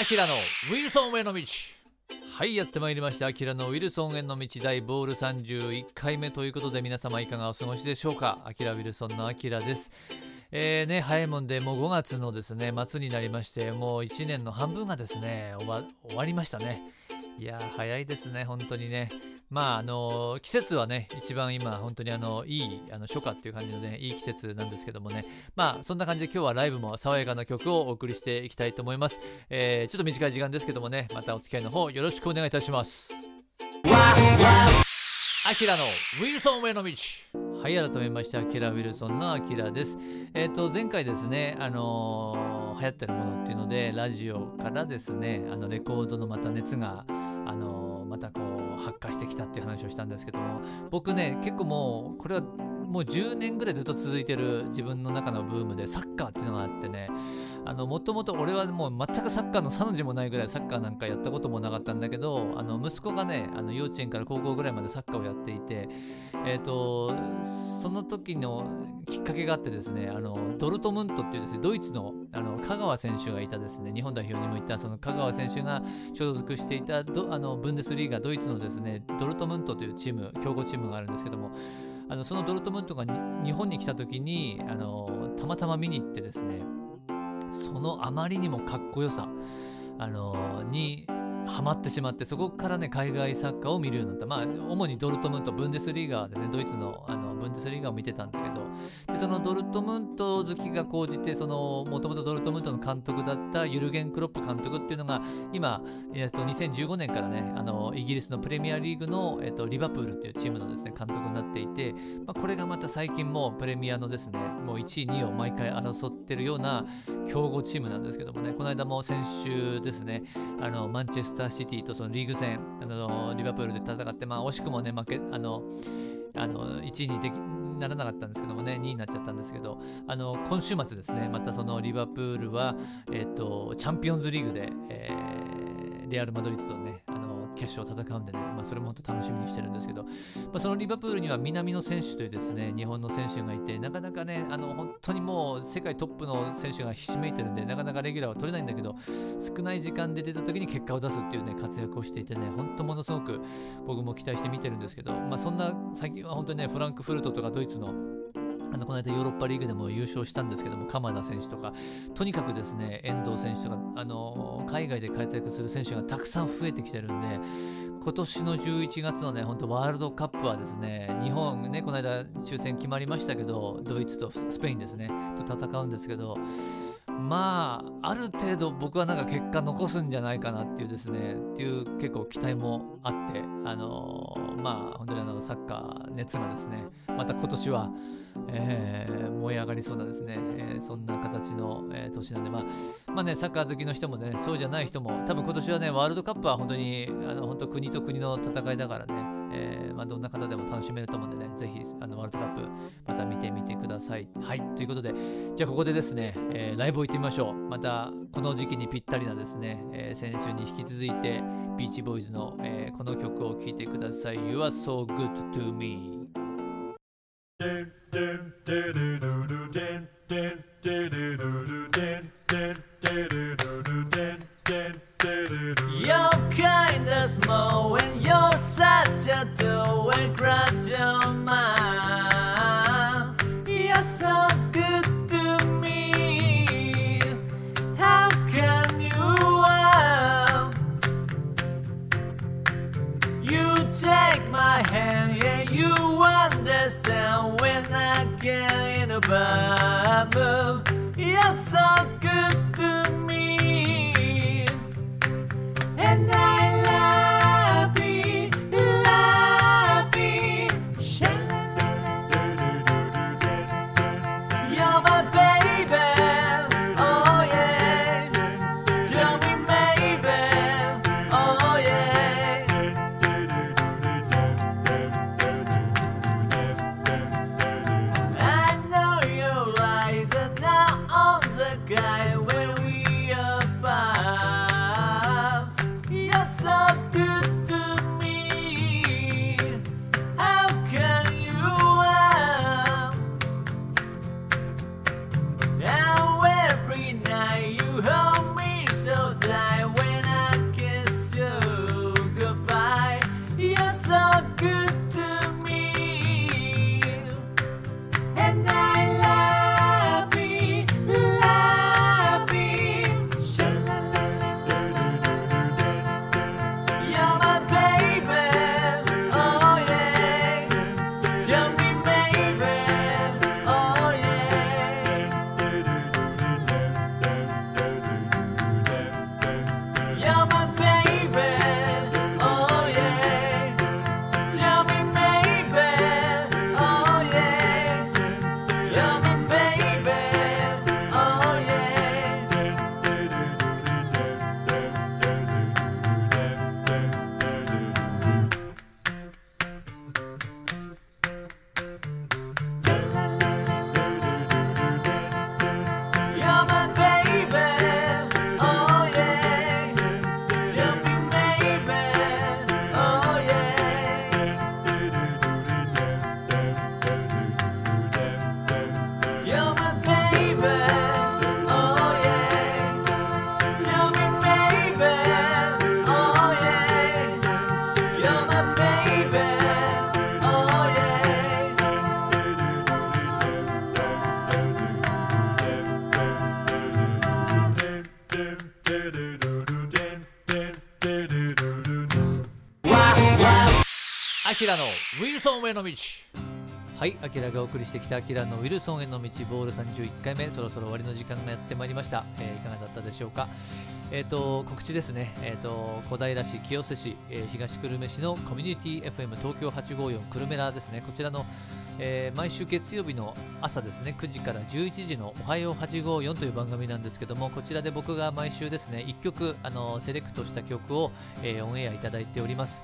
アキラのウィルソンへの道。はいやってまいりました。アキラのウィルソンへの道大ボール31回目ということで皆様いかがお過ごしでしょうか。アキラウィルソンのアキラです。えーね、早いもんでもう5月のですね末になりましてもう1年の半分がですね終わ終わりましたね。いや早いですね本当にね。まああの季節はね一番今本当にあのいいあの初夏っていう感じのねいい季節なんですけどもね。まあそんな感じで今日はライブも爽やかな曲をお送りしていきたいと思います、えーちょっと短い時間ですけどもねまたお付き合いの方よろしくお願いいたします。アキラのウィルソンへの道はい改めましてアキラ・ウィルソンのアキラです。えっ、と前回ですねあのー流行ってるものっていうのでラジオからですねあのレコードのまた熱があのまたこう発火してきたっていう話をしたんですけども僕ね結構もうこれはもう10年ぐらいずっと続いてる自分の中のブームでサッカーっていうのがあってねあのもともと俺はもう全くサッカーの3字もないぐらいサッカーなんかやったこともなかったんだけどあの息子がねあの幼稚園から高校ぐらいまでサッカーをやっていてえっ、とその時のきっかけがあってですねあのドルトムントっていうですねドイツのあの香川選手がいたですね日本代表にもいたその香川選手が所属していたドあのブンデスリーガドイツのですねドルトムントというチーム強豪チームがあるんですけどもあのそのドルトムントが日本に来た時にあのたまたま見に行ってですねそのあまりにもかっこよさあのにハマってしまってそこからね海外サッカーを見るようになった。まあ主にドルトムントブンデスリーガですね。ドイツのあのブンデスリーガを見てたんだけど。でそのドルトムント好きが高じてそのもともとドルトムントの監督だったユルゲン・クロップ監督っていうのが今、えっと2015年からねあのイギリスのプレミアリーグの、えっとリバプールっていうチームのですね監督になっていて、まあ、これがまた最近もうプレミアのですねもう1位2位を毎回争ってるような強豪チームなんですけどもね。この間も先週ですねあのマンチェスターターシティとそのリーグ戦あのリバプールで戦って、まあ、惜しくもね負けあのあの1位にできならなかったんですけどもね2位になっちゃったんですけどあの今週末ですねまたそのリバプールは、えっとチャンピオンズリーグで、えーレアル・マドリードとねあの決勝を戦うんでね、まあ、それも本当楽しみにしてるんですけど、まあ、そのリバプールには南野選手というですね日本の選手がいてなかなかねあの世界トップの選手がひしめいてるんでなかなかレギュラーは取れないんだけど少ない時間で出た時に結果を出すっていうね活躍をしていてね本当ものすごく僕も期待して見てるんですけど、まあ、そんな最近は本当にねフランクフルトとかドイツのあのこの間ヨーロッパリーグでも優勝したんですけども鎌田選手とかとにかくですね遠藤選手とか、あの海外で活躍する選手がたくさん増えてきてるんで今年の11月のね本当ワールドカップはですね日本ねこの間抽選決まりましたけどドイツとスペインですねと戦うんですけどまあある程度僕はなんか結果残すんじゃないかなっていうですねっていう結構期待もあってあのまあ本当にあのサッカー熱がですねまた今年は、えー燃え上がりそうなですね、えーそんな形の、え年なんでまあまあねサッカー好きの人もねそうじゃない人も多分今年はねワールドカップは本当にあの本当国と国の戦いだからね、まあ、どんな方でも楽しめると思うんでねぜひあのワールドカップまた見てみてください。はいということでじゃあここでですね、えーライブを行ってみましょう。またこの時期にぴったりなですね、えー先週に引き続いてビーチボーイズの、えーこの曲を聴いてください。You are so good to me. Your above. Yes, キラのウィルソンへの道。はい、アキラがお送りしてきたアキラのウィルソンへの道ボール31回目そろそろ終わりの時間がやってまいりました、えーいかがだったでしょうか？えっ、と告知ですね。えっ、と小平市清瀬市、えー東久留米市のコミュニティ FM 東京854久留米ラですね。こちらのえー毎週月曜日の朝ですね。9時から11時の「おはよう854」という番組なんですけどもこちらで僕が毎週ですね1曲あのセレクトした曲を、えーオンエアいただいております。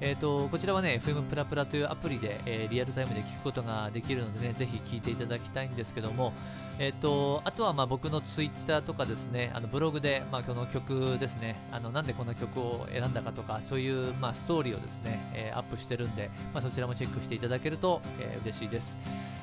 えー、とこちらはね FM プラプラというアプリで、えーリアルタイムで聞くことができるのでねぜひ聞いていただきたいんですけどもえー、とあとはまあ僕のツイッターとかですねあのブログで、まあ、この曲ですねあのなんでこの曲を選んだかとかそういう、まあ、ストーリーをですね、えーアップしてるんで、まあ、そちらもチェックしていただけると、えー嬉しいです、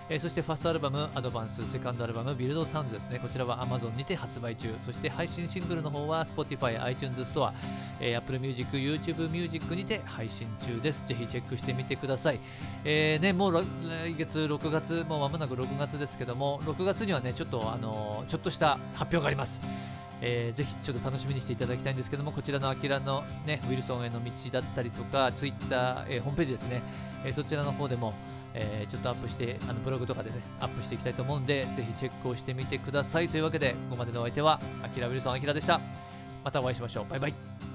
えーそしてファーストアルバムアドバンスセカンドアルバムビルドサウンズですね。こちらは Amazon にて発売中。そして配信シングルの方は Spotify、iTunes ストア、えー Apple Music、YouTube Music にて配信中です。ぜひチェックしてみてください。えーね、もう来月6月、もう間もなく6月ですけども、6月にはね、ちょっと、あのちょっとした発表があります。えーぜひちょっと楽しみにしていただきたいんですけども、こちらのアキラの、ね、ウィルソンへの道だったりとか、ツイッター、えーホームページですね、えーそちらの方でも、えーちょっとアップして、あのブログとかでね、アップしていきたいと思うんで、ぜひチェックをしてみてください。というわけで、ここまでのお相手は、アキラウィルソンアキラでした。またお会いしましょう。バイバイ。